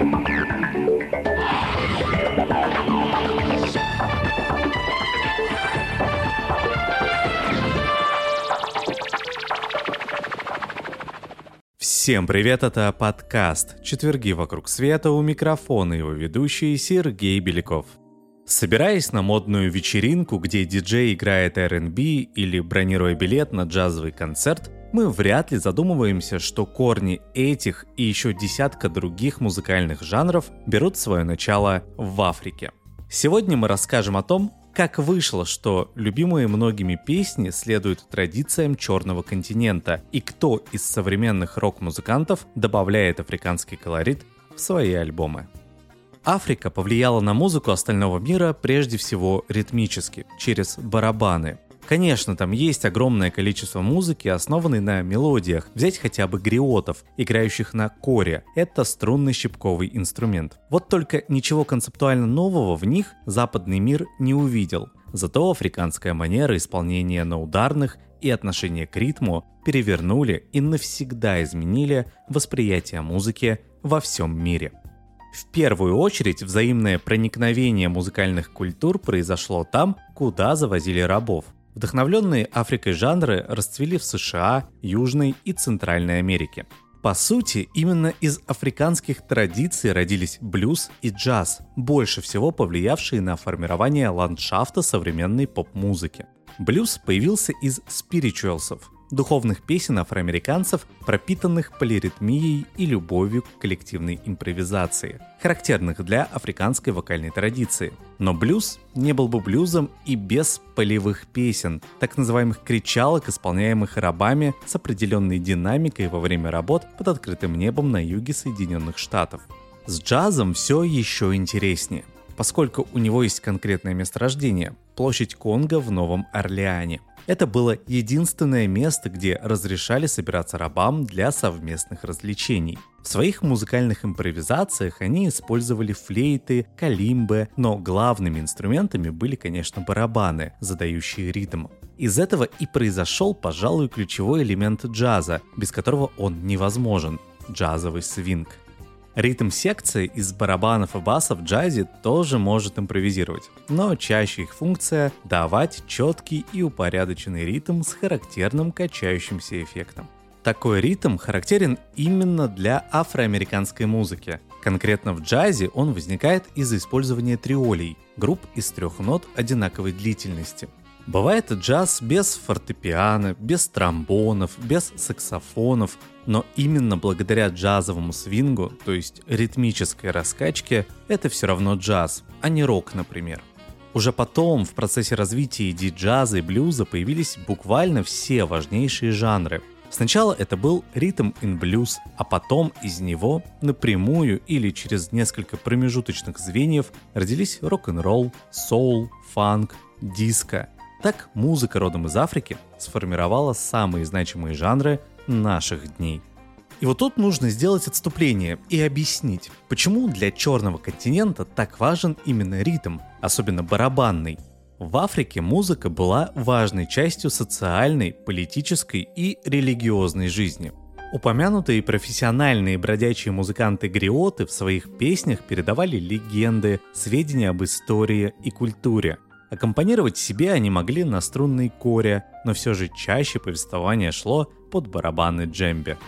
Всем привет, это подкаст «Четверги вокруг света» у микрофона его ведущий Сергей Беляков. Собираясь на модную вечеринку, где диджей играет R&B или бронируя билет на джазовый концерт, мы вряд ли задумываемся, что корни этих и еще десятка других музыкальных жанров берут свое начало в Африке. Сегодня мы расскажем о том, как вышло, что любимые многими песни следуют традициям черного континента, и кто из современных рок-музыкантов добавляет африканский колорит в свои альбомы. Африка повлияла на музыку остального мира прежде всего ритмически, через барабаны – Конечно, там есть огромное количество музыки, основанной на мелодиях. Взять хотя бы гриотов, играющих на коре. Это струнный щипковый инструмент. Вот только ничего концептуально нового в них западный мир не увидел. Зато африканская манера исполнения на ударных и отношение к ритму перевернули и навсегда изменили восприятие музыки во всем мире. В первую очередь взаимное проникновение музыкальных культур произошло там, куда завозили рабов. Вдохновленные Африкой жанры расцвели в США, Южной и Центральной Америке. По сути, именно из африканских традиций родились блюз и джаз, больше всего повлиявшие на формирование ландшафта современной поп-музыки. Блюз появился из спиричуэлсов, духовных песен афроамериканцев, пропитанных полиритмией и любовью к коллективной импровизации, характерных для африканской вокальной традиции. Но блюз не был бы блюзом и без полевых песен, так называемых кричалок, исполняемых рабами с определенной динамикой во время работ под открытым небом на юге Соединенных Штатов. С джазом все еще интереснее поскольку у него есть конкретное месторождение – площадь Конго в Новом Орлеане. Это было единственное место, где разрешали собираться рабам для совместных развлечений. В своих музыкальных импровизациях они использовали флейты, калимбы, но главными инструментами были, конечно, барабаны, задающие ритм. Из этого и произошел, пожалуй, ключевой элемент джаза, без которого он невозможен – джазовый свинг. Ритм секции из барабанов и баса в джазе тоже может импровизировать, но чаще их функция — давать четкий и упорядоченный ритм с характерным качающимся эффектом. Такой ритм характерен именно для афроамериканской музыки. Конкретно в джазе он возникает из-за использования триолей, групп из трех нот одинаковой длительности — Бывает джаз без фортепиано, без тромбонов, без саксофонов, но именно благодаря джазовому свингу, то есть ритмической раскачке, это все равно джаз, а не рок, например. Уже потом, в процессе развития идей джаза и блюза появились буквально все важнейшие жанры. Сначала это был ритм ин блюз, а потом из него напрямую или через несколько промежуточных звеньев родились рок-н-ролл, соул, фанк, диско – так музыка родом из Африки сформировала самые значимые жанры наших дней. И вот тут нужно сделать отступление и объяснить, почему для черного континента так важен именно ритм, особенно барабанный. В Африке музыка была важной частью социальной, политической и религиозной жизни. Упомянутые профессиональные бродячие музыканты-гриоты в своих песнях передавали легенды, сведения об истории и культуре – Аккомпанировать себе они могли на струнной коре, но все же чаще повествование шло под барабаны джембе.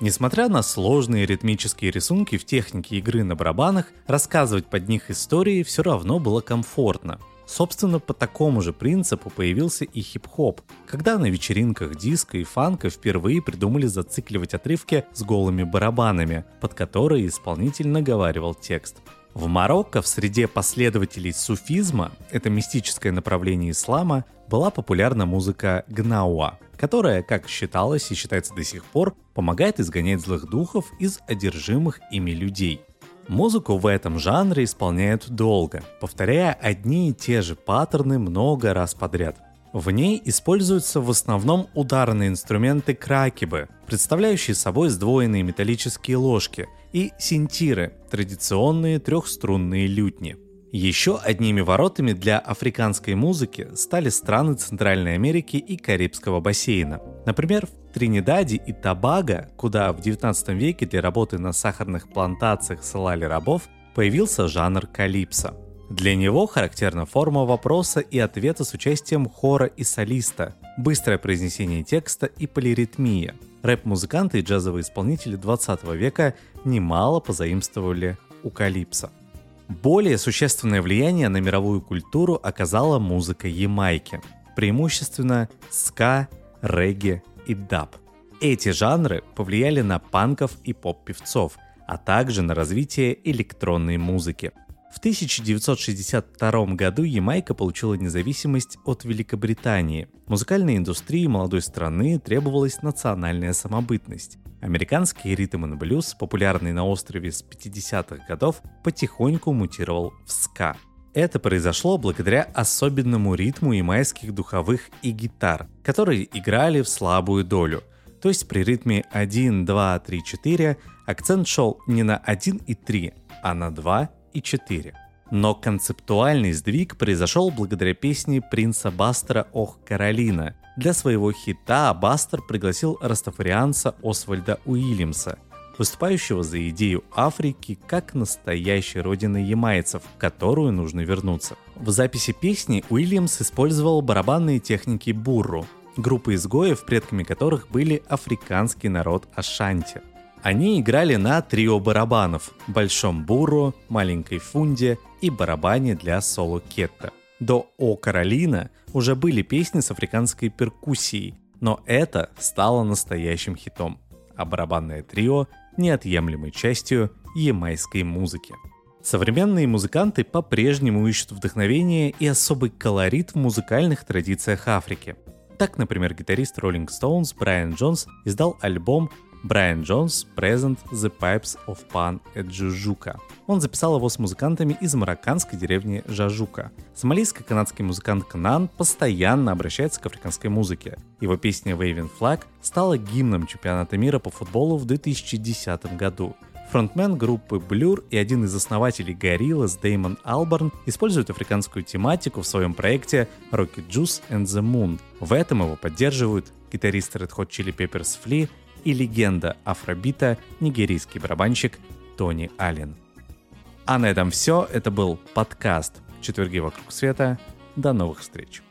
Несмотря на сложные ритмические рисунки в технике игры на барабанах, рассказывать под них истории все равно было комфортно. Собственно, по такому же принципу появился и хип-хоп, когда на вечеринках диска и фанка впервые придумали зацикливать отрывки с голыми барабанами, под которые исполнитель наговаривал текст. В Марокко в среде последователей суфизма, это мистическое направление ислама, была популярна музыка гнауа, которая, как считалось и считается до сих пор, помогает изгонять злых духов из одержимых ими людей. Музыку в этом жанре исполняют долго, повторяя одни и те же паттерны много раз подряд – в ней используются в основном ударные инструменты кракибы, представляющие собой сдвоенные металлические ложки, и синтиры, традиционные трехструнные лютни. Еще одними воротами для африканской музыки стали страны Центральной Америки и Карибского бассейна. Например, в Тринидаде и Табаго, куда в 19 веке для работы на сахарных плантациях ссылали рабов, появился жанр калипсо. Для него характерна форма вопроса и ответа с участием хора и солиста, быстрое произнесение текста и полиритмия. Рэп-музыканты и джазовые исполнители 20 века немало позаимствовали у калипсо. Более существенное влияние на мировую культуру оказала музыка Ямайки, преимущественно ска, регги и даб. Эти жанры повлияли на панков и поп-певцов, а также на развитие электронной музыки. В 1962 году Ямайка получила независимость от Великобритании. Музыкальной индустрии молодой страны требовалась национальная самобытность. Американский ритм и блюз, популярный на острове с 50-х годов, потихоньку мутировал в ска. Это произошло благодаря особенному ритму ямайских духовых и гитар, которые играли в слабую долю. То есть при ритме 1, 2, 3, 4 акцент шел не на 1 и 3, а на 2 и 4. Но концептуальный сдвиг произошел благодаря песне принца Бастера «Ох, Каролина». Для своего хита Бастер пригласил растафарианца Освальда Уильямса, выступающего за идею Африки как настоящей родины ямайцев, в которую нужно вернуться. В записи песни Уильямс использовал барабанные техники бурру, группы изгоев, предками которых были африканский народ Ашанти – они играли на трио барабанов – большом бурро, маленькой фунде и барабане для соло кетта. До «О Каролина» уже были песни с африканской перкуссией, но это стало настоящим хитом, а барабанное трио – неотъемлемой частью ямайской музыки. Современные музыканты по-прежнему ищут вдохновение и особый колорит в музыкальных традициях Африки. Так, например, гитарист Rolling Stones Брайан Джонс издал альбом Брайан Джонс Present The Pipes of Pan at Jujuka. Он записал его с музыкантами из марокканской деревни Жажука. Сомалийско-канадский музыкант Канан постоянно обращается к африканской музыке. Его песня Waving Flag стала гимном чемпионата мира по футболу в 2010 году. Фронтмен группы Blur и один из основателей Gorillaz Дэймон Алборн использует африканскую тематику в своем проекте Rocket Juice and the Moon. В этом его поддерживают гитарист Red Hot Chili Peppers Flea, и легенда афробита нигерийский барабанщик Тони Аллен. А на этом все. Это был подкаст «Четверги вокруг света». До новых встреч!